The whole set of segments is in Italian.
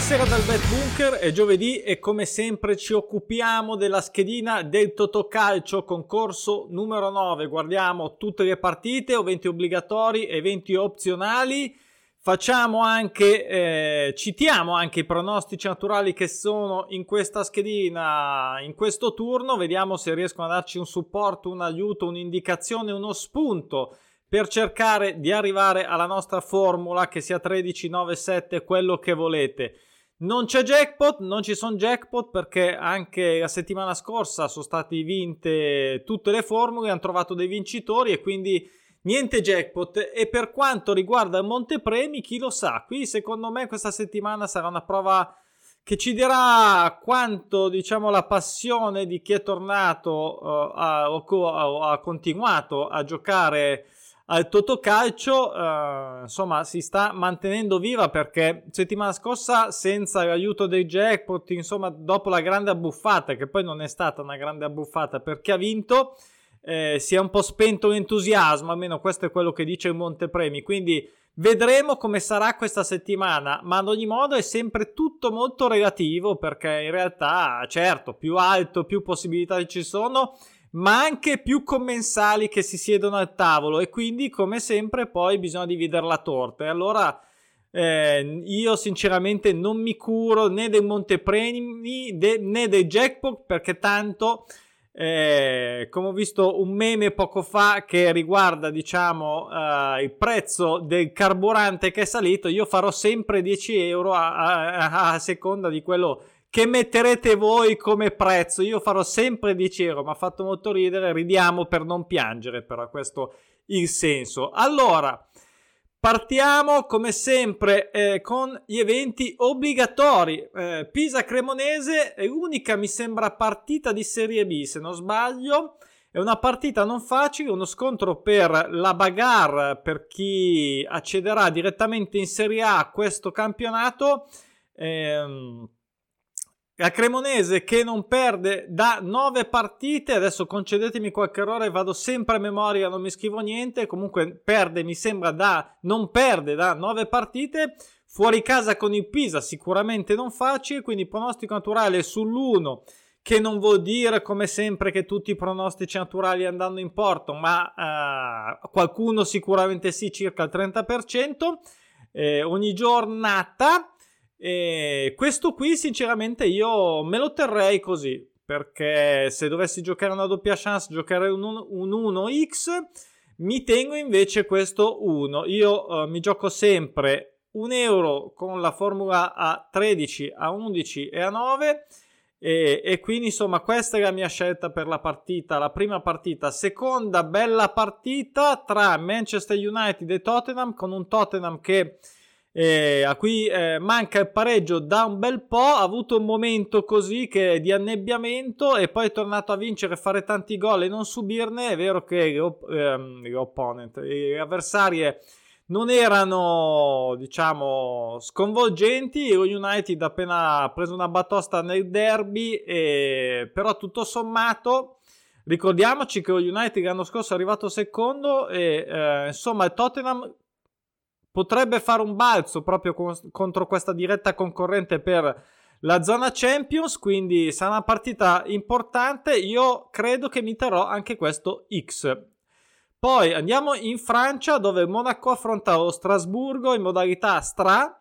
Buonasera dal Bet Bunker, è giovedì e come sempre ci occupiamo della schedina del Totocalcio concorso numero 9. Guardiamo tutte le partite, eventi obbligatori, eventi opzionali. Facciamo anche, eh, citiamo anche i pronostici naturali che sono in questa schedina, in questo turno. Vediamo se riescono a darci un supporto, un aiuto, un'indicazione, uno spunto per cercare di arrivare alla nostra formula che sia 13, 9, 7, quello che volete. Non c'è jackpot, non ci sono jackpot perché anche la settimana scorsa sono state vinte tutte le formule, hanno trovato dei vincitori e quindi niente jackpot. E per quanto riguarda il Montepremi, chi lo sa, qui secondo me questa settimana sarà una prova che ci dirà quanto diciamo la passione di chi è tornato uh, ha, o ha continuato a giocare al Totocalcio eh, insomma si sta mantenendo viva perché settimana scorsa senza l'aiuto dei jackpot insomma dopo la grande abbuffata che poi non è stata una grande abbuffata perché ha vinto eh, si è un po' spento l'entusiasmo almeno questo è quello che dice il Montepremi. Quindi vedremo come sarà questa settimana ma ad ogni modo è sempre tutto molto relativo perché in realtà certo più alto più possibilità ci sono ma anche più commensali che si siedono al tavolo e quindi come sempre poi bisogna dividere la torta e allora eh, io sinceramente non mi curo né dei montepremi de, né dei jackpot perché tanto eh, come ho visto un meme poco fa che riguarda diciamo uh, il prezzo del carburante che è salito io farò sempre 10 euro a, a, a seconda di quello che metterete voi come prezzo. Io farò sempre 10 euro, mi ha fatto molto ridere, ridiamo per non piangere, però questo il senso. Allora, partiamo come sempre eh, con gli eventi obbligatori. Eh, Pisa Cremonese è l'unica, mi sembra, partita di Serie B, se non sbaglio. È una partita non facile, uno scontro per la bagarre per chi accederà direttamente in Serie A a questo campionato. Ehm, la Cremonese che non perde da 9 partite, adesso concedetemi qualche errore, vado sempre a memoria, non mi scrivo niente, comunque perde, mi sembra da, non perde da 9 partite, fuori casa con il Pisa sicuramente non facile, quindi pronostico naturale sull'1 che non vuol dire come sempre che tutti i pronostici naturali andranno in porto, ma uh, qualcuno sicuramente sì, circa il 30%. Eh, ogni giornata e questo qui, sinceramente, io me lo terrei così. Perché se dovessi giocare una doppia chance, giocare un, un 1x. Mi tengo invece questo 1. Io uh, mi gioco sempre un euro con la formula a 13, a 11 e a 9. E, e, quindi insomma questa è la mia scelta per la partita la prima partita seconda bella partita tra Manchester United e Tottenham con un Tottenham che eh, a cui eh, manca il pareggio da un bel po', ha avuto un momento così che di annebbiamento e poi è tornato a vincere, fare tanti gol e non subirne. È vero che ehm, gli opponent, le avversarie non erano, diciamo, sconvolgenti. Lo United ha appena preso una batosta nel derby, e, però tutto sommato. Ricordiamoci che lo United l'anno scorso è arrivato secondo e eh, insomma il Tottenham potrebbe fare un balzo proprio con, contro questa diretta concorrente per la zona Champions, quindi sarà una partita importante. Io credo che mi terrò anche questo X. Poi andiamo in Francia dove Monaco affronta lo Strasburgo in modalità stra,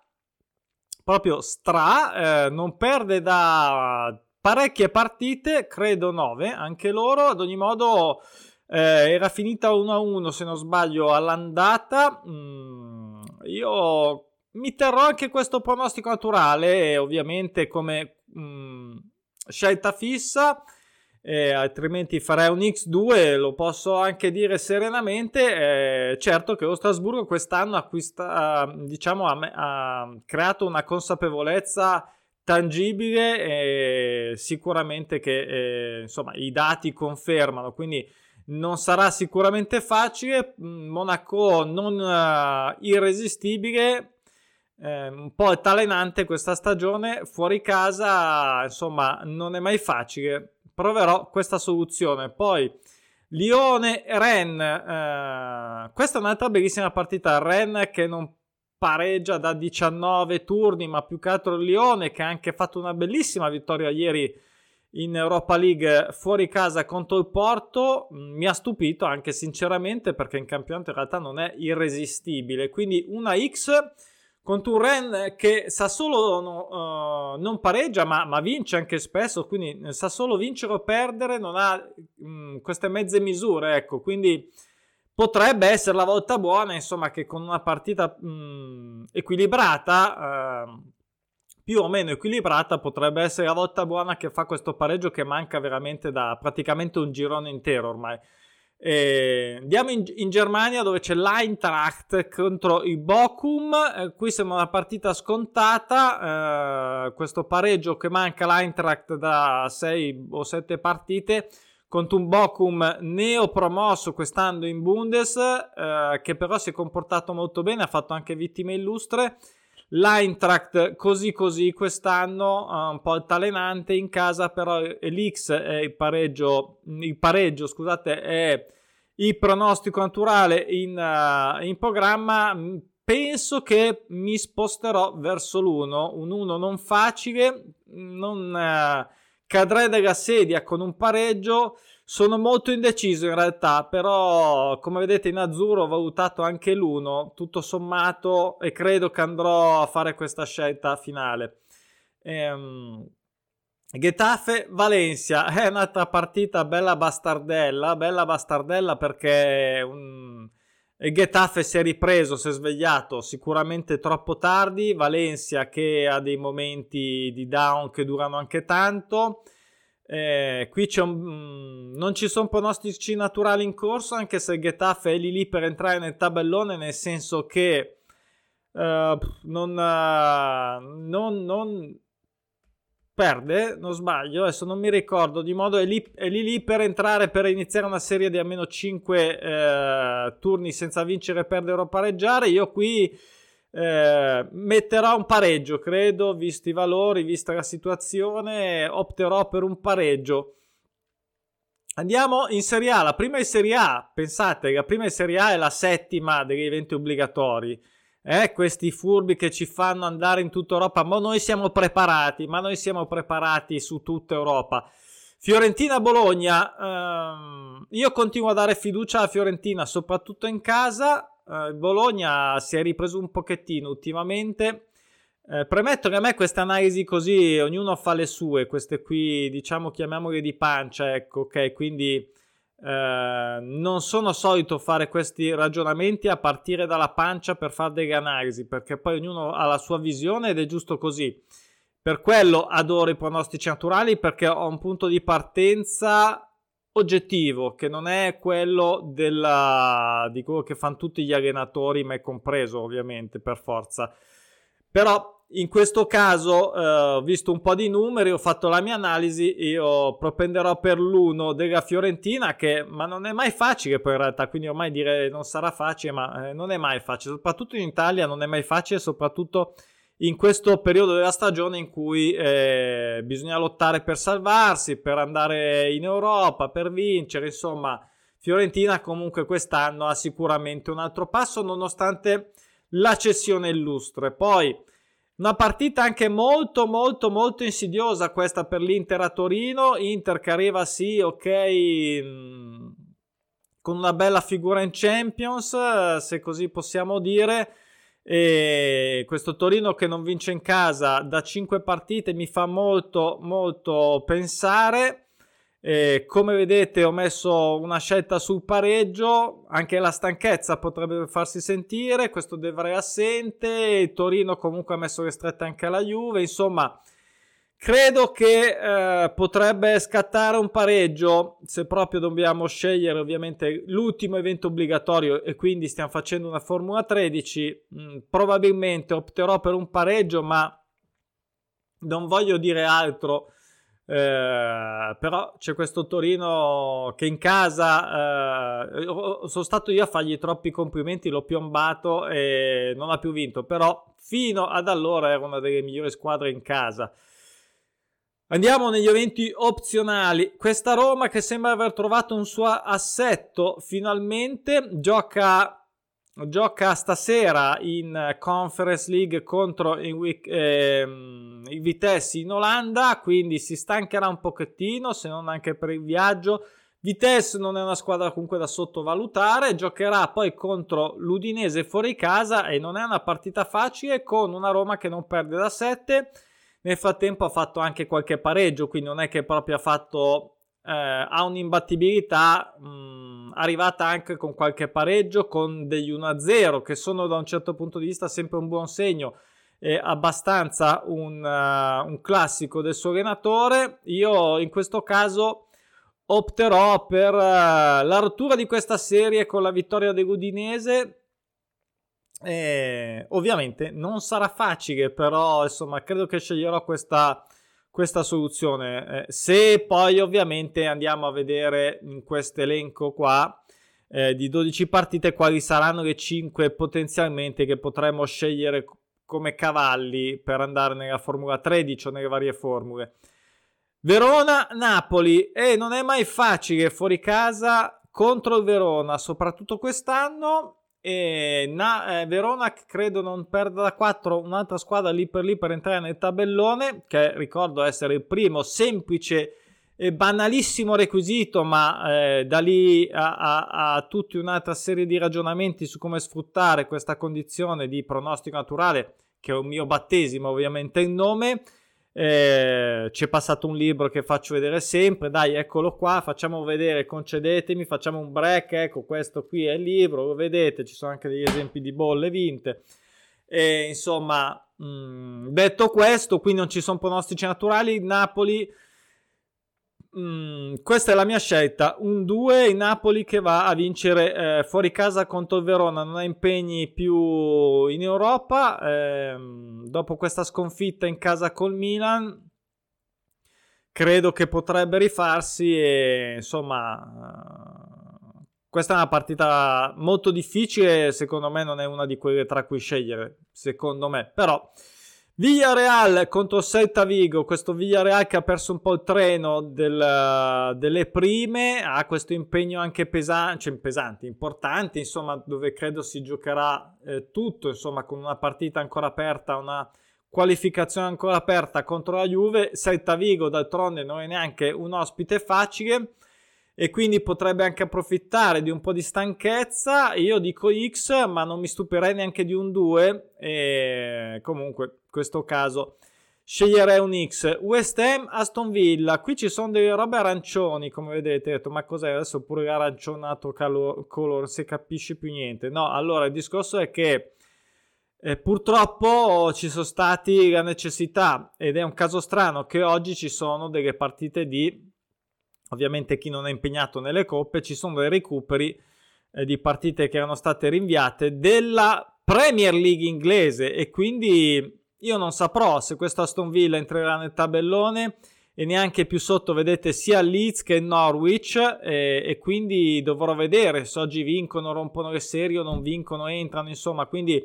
proprio stra, eh, non perde da parecchie partite, credo 9, anche loro, ad ogni modo eh, era finita 1-1 se non sbaglio all'andata. Mm io mi terrò anche questo pronostico naturale, ovviamente come mh, mm, scelta fissa. Eh, altrimenti farei un X2, lo posso anche dire serenamente. Eh, certo che lo Strasburgo quest'anno acquista, diciamo, ha, ha, creato una consapevolezza tangibile e sicuramente che eh, insomma i dati confermano. Quindi non sarà sicuramente facile. Mm, Monaco non uh, irresistibile, eh, un po' altalenante questa stagione. Fuori casa, insomma, non è mai facile. Proverò questa soluzione. Poi Lione Ren, eh, questa è un'altra bellissima partita. Ren che non pareggia da 19 turni, ma più che altro il Lione che ha anche fatto una bellissima vittoria ieri in Europa League fuori casa contro il Porto mm, mi ha stupito anche sinceramente perché in campionato in realtà non è irresistibile. Quindi una X contro un Ren che sa solo no, uh, non pareggia ma, ma, vince anche spesso quindi sa solo vincere o perdere non ha mh, mm, queste mezze misure ecco. Quindi potrebbe essere la volta buona insomma che con una partita mh, mm, equilibrata uh, più o meno equilibrata, potrebbe essere la volta buona che fa questo pareggio che manca veramente da praticamente un girone intero ormai. E andiamo in, in, Germania dove c'è l'Eintracht contro il Bochum. Eh, qui sembra una partita scontata. Eh, questo pareggio che manca l'Eintracht da 6 o 7 partite contro un Bochum neopromosso quest'anno in Bundes, eh, che però si è comportato molto bene, ha fatto anche vittime illustre. L'Eintracht così così quest'anno, un po' altalenante in casa, però l'X è il pareggio, il pareggio scusate, è il pronostico naturale in, uh, in programma. Penso che mi sposterò verso l'1, un 1 non facile, non uh, cadrei dalla sedia con un pareggio sono molto indeciso in realtà, però come vedete in azzurro ho valutato anche l'uno, tutto sommato, e credo che andrò a fare questa scelta finale. Ehm, Getafe Valencia è un'altra partita bella bastardella, bella bastardella perché un... Getafe si è ripreso, si è svegliato sicuramente troppo tardi, Valencia che ha dei momenti di down che durano anche tanto eh, qui un, mm, non ci sono pronostici naturali in corso, anche se Getafe è lì lì per entrare nel tabellone, nel senso che uh, non, uh, non, non, perde, non sbaglio, adesso non mi ricordo, di modo è lì, è lì, lì per entrare, per iniziare una serie di almeno 5 uh, turni senza vincere, perdere o pareggiare. Io qui eh, metterò un pareggio, credo, visti i valori, vista la situazione, opterò per un pareggio. Andiamo in Serie A, la prima in Serie A, pensate, la prima in Serie A è la settima degli eventi obbligatori. Eh, questi furbi che ci fanno andare in tutta Europa, ma noi siamo preparati, ma noi siamo preparati su tutta Europa. Fiorentina-Bologna, ehm, io continuo a dare fiducia alla Fiorentina, soprattutto in casa, Uh, Bologna si è ripreso un pochettino ultimamente. Eh, premetto che a me queste analisi così, ognuno fa le sue, queste qui diciamo chiamiamole di pancia, ecco, ok, quindi eh, non sono solito fare questi ragionamenti a partire dalla pancia per fare delle analisi, perché poi ognuno ha la sua visione ed è giusto così. Per quello adoro i pronostici naturali perché ho un punto di partenza oggettivo che non è quello della, di quello che fanno tutti gli allenatori, me compreso ovviamente per forza. Però in questo caso eh, visto un po' di numeri, ho fatto la mia analisi, io propenderò per l'uno della Fiorentina che ma non è mai facile poi in realtà, quindi ormai dire non sarà facile, ma eh, non è mai facile, soprattutto in Italia non è mai facile, soprattutto in questo periodo della stagione in cui eh, bisogna lottare per salvarsi, per andare in Europa, per vincere, insomma, Fiorentina comunque quest'anno ha sicuramente un altro passo nonostante la cessione illustre. Poi una partita anche molto molto molto insidiosa questa per l'Inter a Torino, Inter che arriva sì, ok, mm, con una bella figura in Champions, se così possiamo dire e questo Torino che non vince in casa da 5 partite mi fa molto molto pensare. E come vedete ho messo una scelta sul pareggio, anche la stanchezza potrebbe farsi sentire, questo dovrei assente, Torino comunque ha messo le strette anche alla Juve, insomma Credo che eh, potrebbe scattare un pareggio se proprio dobbiamo scegliere ovviamente l'ultimo evento obbligatorio e quindi stiamo facendo una Formula 13. Mm, probabilmente opterò per un pareggio, ma non voglio dire altro. Eh, però c'è questo Torino che in casa eh, sono stato io a fargli troppi complimenti, l'ho piombato e non ha più vinto. Però fino ad allora era una delle migliori squadre in casa. Andiamo negli eventi opzionali. Questa Roma che sembra aver trovato un suo assetto finalmente gioca gioca stasera in Conference League contro ehm, il Vitesse in Olanda, quindi si stancherà un pochettino, se non anche per il viaggio. Vitesse non è una squadra comunque da sottovalutare, giocherà poi contro l'Udinese fuori casa e non è una partita facile con una Roma che non perde da 7. Nel frattempo ha fatto anche qualche pareggio, quindi non è che proprio ha fatto eh, ha un'imbattibilità mh, arrivata anche con qualche pareggio, con degli 1-0 che sono da un certo punto di vista sempre un buon segno è abbastanza un, uh, un, classico del suo allenatore. Io in questo caso opterò per uh, la rottura di questa serie con la vittoria dell'Udinese. Eh, ovviamente non sarà facile, però insomma credo che sceglierò questa questa soluzione. Eh, se poi ovviamente andiamo a vedere in questo elenco qua eh, di 12 partite quali saranno le 5 potenzialmente che potremmo scegliere come cavalli per andare nella Formula 13 o nelle varie formule. Verona-Napoli e non è mai facile fuori casa contro il Verona, soprattutto quest'anno e na- eh, Verona credo non perda da 4 un'altra squadra lì per lì per entrare nel tabellone che ricordo essere il primo semplice e banalissimo requisito ma eh, da lì a, a, a tutta un'altra serie di ragionamenti su come sfruttare questa condizione di pronostico naturale che è un mio battesimo ovviamente il nome eh, ci è passato un libro che faccio vedere sempre, dai eccolo qua, facciamo vedere, concedetemi, facciamo un break, ecco questo qui è il libro, lo vedete, ci sono anche degli esempi di bolle vinte. E, insomma, mh, mm, detto questo, qui non ci sono pronostici naturali, Napoli Mm, questa è la mia scelta. Un 2 in Napoli che va a vincere eh, fuori casa contro il Verona. Non ha impegni più in Europa. Eh, dopo questa sconfitta in casa col Milan, credo che potrebbe rifarsi. E insomma, questa è una partita molto difficile. Secondo me, non è una di quelle tra cui scegliere. Secondo me, però. Villarreal contro Celta Vigo, questo Villarreal che ha perso un po' il treno del, delle prime, ha questo impegno anche pesante, cioè pesante, importante, insomma, dove credo si giocherà eh, tutto, insomma, con una partita ancora aperta, una qualificazione ancora aperta contro la Juve. Celta Vigo, d'altronde, non è neanche un ospite facile e quindi potrebbe anche approfittare di un po' di stanchezza. Io dico X, ma non mi stupirei neanche di un 2. E comunque, questo caso sceglierei un X. West Ham, Aston Villa. Qui ci sono delle robe arancioni, come vedete. Ho detto, ma cos'è adesso pure arancione color, color, se capisci più niente. No, allora il discorso è che eh, purtroppo ci sono stati la necessità, ed è un caso strano, che oggi ci sono delle partite di ovviamente chi non è impegnato nelle coppe, ci sono dei recuperi eh, di partite che erano state rinviate della Premier League inglese e quindi io non saprò se questo Aston Villa entrerà nel tabellone e neanche più sotto vedete sia Leeds che Norwich e, e quindi dovrò vedere se oggi vincono, rompono le serie o non vincono, entrano insomma quindi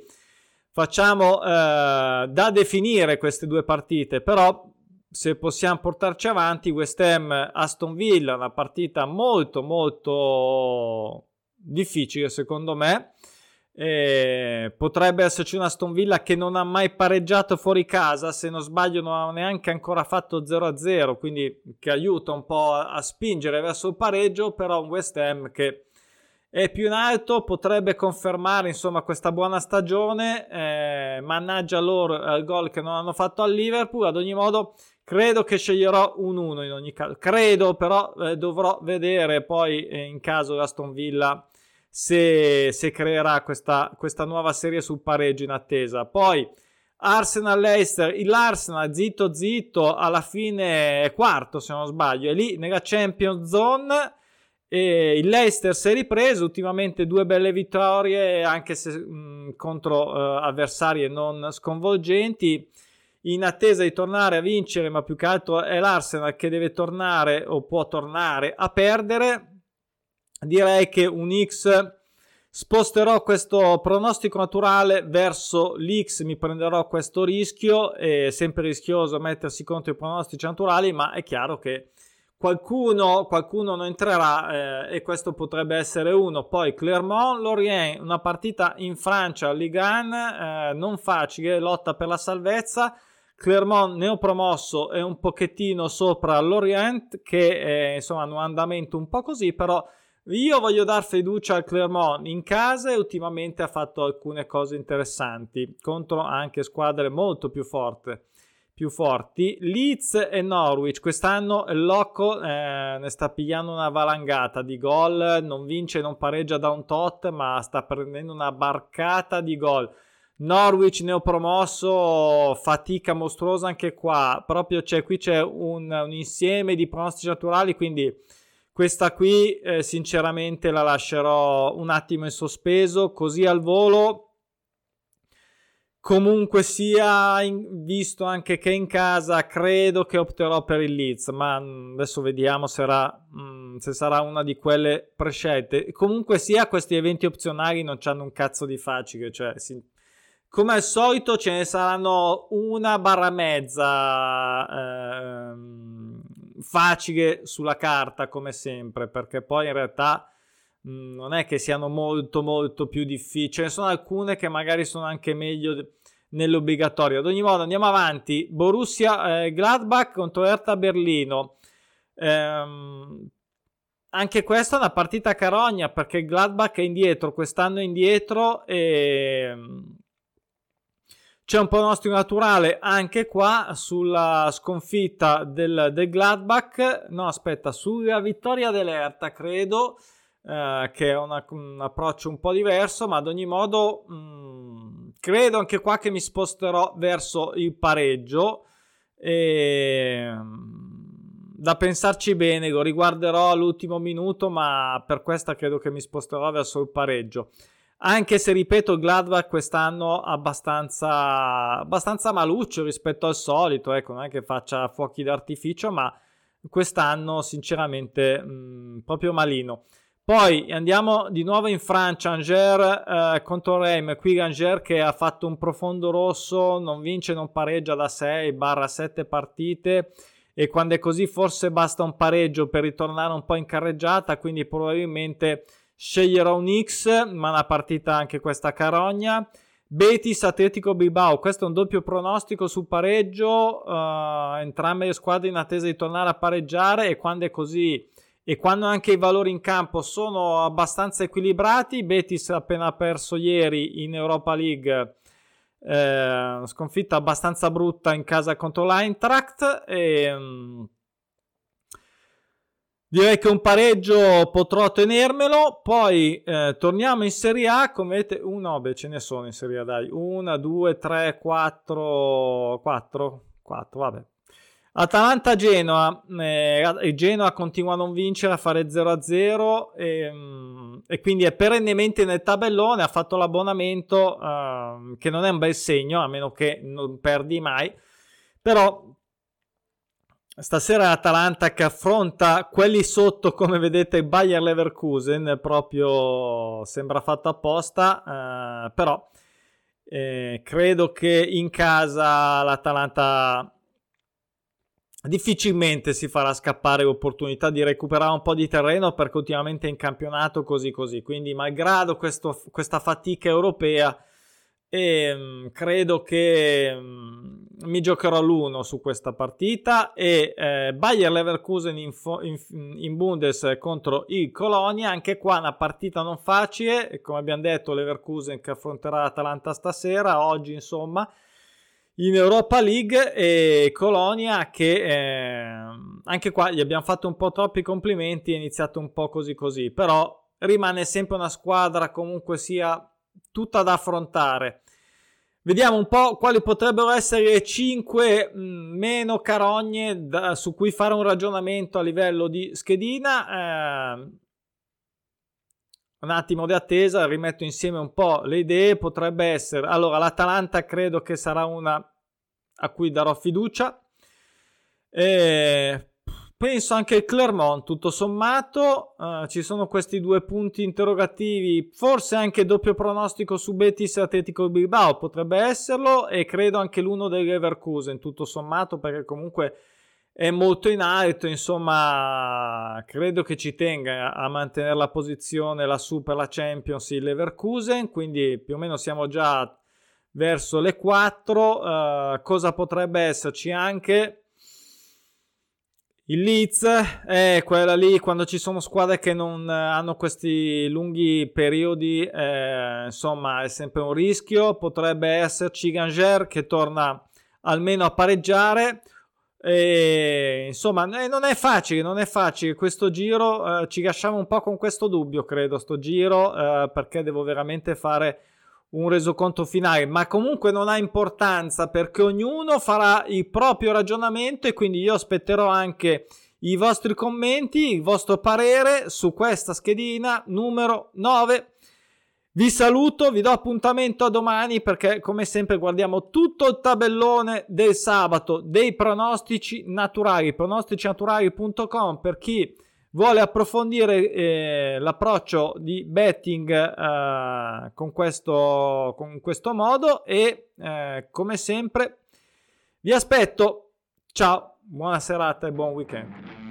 facciamo eh, da definire queste due partite però se possiamo portarci avanti, West Ham Aston Villa, una partita molto molto difficile secondo me. E potrebbe esserci una Aston Villa che non ha mai pareggiato fuori casa, se non sbaglio non ha neanche ancora fatto 0-0, quindi che aiuta un po' a spingere verso il pareggio, però un West Ham che è più in alto, potrebbe confermare insomma questa buona stagione, eh, mannaggia loro il gol che non hanno fatto al Liverpool, ad ogni modo Credo che sceglierò un 1 in ogni caso. Credo, però eh, dovrò vedere poi eh, in caso Aston Villa se, se creerà questa, questa, nuova serie sul pareggio in attesa. Poi Arsenal-Leicester, l'Arsenal zitto zitto, alla fine è quarto se non sbaglio, è lì nella Champions Zone. E il Leicester si è ripreso ultimamente due belle vittorie anche se mh, contro uh, avversarie non sconvolgenti in attesa di tornare a vincere, ma più che altro è l'Arsenal che deve tornare o può tornare a perdere. Direi che un X sposterò questo pronostico naturale verso l'X, mi prenderò questo rischio, è sempre rischioso mettersi contro i pronostici naturali, ma è chiaro che Qualcuno, qualcuno non entrerà eh, e questo potrebbe essere uno. Poi Clermont-Lorient, una partita in Francia, Ligue 1, eh, non facile, lotta per la salvezza. Clermont neopromosso è un pochettino sopra l'Orient che è, insomma hanno un andamento un po' così, però io voglio dar fiducia al Clermont in casa e ultimamente ha fatto alcune cose interessanti contro anche squadre molto più forti. Più forti. Leeds e Norwich quest'anno il Loco eh, ne sta pigliando una valangata di gol, non vince, non pareggia da un tot, ma sta prendendo una barcata di gol. Norwich neopromosso, fatica mostruosa anche qua. Proprio c'è, qui c'è un, un insieme di pronostici naturali, quindi questa qui eh, sinceramente la lascerò un attimo in sospeso, così al volo. Comunque sia, in, visto anche che in casa, credo che opterò per il Leeds, ma mm, adesso vediamo se sarà, mh, mm, se sarà una di quelle prescelte. Comunque sia, questi eventi opzionali non hanno un cazzo di facile, cioè si, come al solito ce ne saranno una barra mezza ehm, facile sulla carta come sempre perché poi in realtà mh, mm, non è che siano molto molto più difficili. Ce ne sono alcune che magari sono anche meglio nell'obbligatorio. Ad ogni modo andiamo avanti. Borussia eh, Gladbach contro Erta Berlino. Ehm, anche questa è una partita carogna perché Gladbach è indietro quest'anno è indietro e c'è un pronostico naturale anche qua sulla sconfitta del, del Gladbach. No, aspetta, sulla vittoria dell'Erta, credo. Eh, che è una, un approccio un po' diverso, ma ad ogni modo mh, mm, credo anche qua che mi sposterò verso il pareggio. E, mm, da pensarci bene, lo riguarderò all'ultimo minuto, ma per questa credo che mi sposterò verso il pareggio. Anche se ripeto, Gladbach quest'anno abbastanza, abbastanza maluccio rispetto al solito, ecco, non è che faccia fuochi d'artificio, ma quest'anno sinceramente mh, mm, proprio malino. Poi andiamo di nuovo in Francia, Angers eh, contro Reims, qui Angers che ha fatto un profondo rosso, non vince, non pareggia da 6-7 partite e quando è così forse basta un pareggio per ritornare un po' in carreggiata, quindi probabilmente sceglierò un X, ma una partita anche questa carogna. Betis Atletico Bilbao, questo è un doppio pronostico su pareggio, uh, entrambe le squadre in attesa di tornare a pareggiare e quando è così e quando anche i valori in campo sono abbastanza equilibrati, Betis ha appena perso ieri in Europa League, eh, sconfitta abbastanza brutta in casa contro l'Eintracht e... Um, Direi che un pareggio potrò tenermelo. Poi eh, torniamo in Serie A. Come vedete, uno, beh, ce ne sono in Serie A, dai. Una, due, tre, quattro, quattro, quattro, vabbè. Atalanta-Genoa. Eh, Genoa continua a non vincere, a fare 0-0 e, mm, e, quindi è perennemente nel tabellone. Ha fatto l'abbonamento, eh, che non è un bel segno, a meno che non perdi mai. Però Stasera Atalanta che affronta quelli sotto, come vedete, Bayer Leverkusen, proprio sembra fatto apposta, eh, però eh, credo che in casa l'Atalanta difficilmente si farà scappare l'opportunità di recuperare un po' di terreno perché ultimamente è in campionato così così, quindi malgrado questo, questa fatica europea e mh, credo che mh, mi giocherò l'1 su questa partita e eh, Bayer Leverkusen in, fo- in, in, Bundes contro il Colonia. Anche qua una partita non facile. Come abbiamo detto Leverkusen che affronterà l'Atalanta stasera oggi insomma in Europa League. E Colonia che eh, anche qua gli abbiamo fatto un po' troppi complimenti è iniziato un po' così così. Però rimane sempre una squadra comunque sia tutta da affrontare Vediamo un po' quali potrebbero essere le 5 mm, meno carogne da, su cui fare un ragionamento a livello di schedina. Eh, un attimo di attesa, rimetto insieme un po' le idee. Potrebbe essere allora l'Atalanta, credo che sarà una a cui darò fiducia. Eh, Penso anche il Clermont, tutto sommato, uh, ci sono questi due punti interrogativi, forse anche doppio pronostico su Betis e Atletico Bilbao, potrebbe esserlo, e credo anche l'uno del Leverkusen, tutto sommato, perché comunque è molto in alto, insomma, credo che ci tenga a mantenere la posizione lassù per la Champions il Leverkusen, quindi più o meno siamo già verso le 4. Uh, eh, cosa potrebbe esserci anche? Il Leeds è quella lì quando ci sono squadre che non hanno questi lunghi periodi, eh, insomma, è sempre un rischio. Potrebbe esserci Ganger che torna almeno a pareggiare e, insomma, eh, non è facile, non è facile questo giro. Eh, ci lasciamo un po' con questo dubbio, credo, sto giro, eh, perché devo veramente fare un resoconto finale, ma comunque non ha importanza perché ognuno farà il proprio ragionamento e quindi io aspetterò anche i vostri commenti, il vostro parere su questa schedina numero 9 vi saluto, vi do appuntamento a domani perché come sempre guardiamo tutto il tabellone del sabato dei pronostici naturali, pronosticinaturali.com per chi vuole approfondire eh, l'approccio di betting eh, con, questo, con questo modo e eh, come sempre vi aspetto. Ciao, buona serata e buon weekend.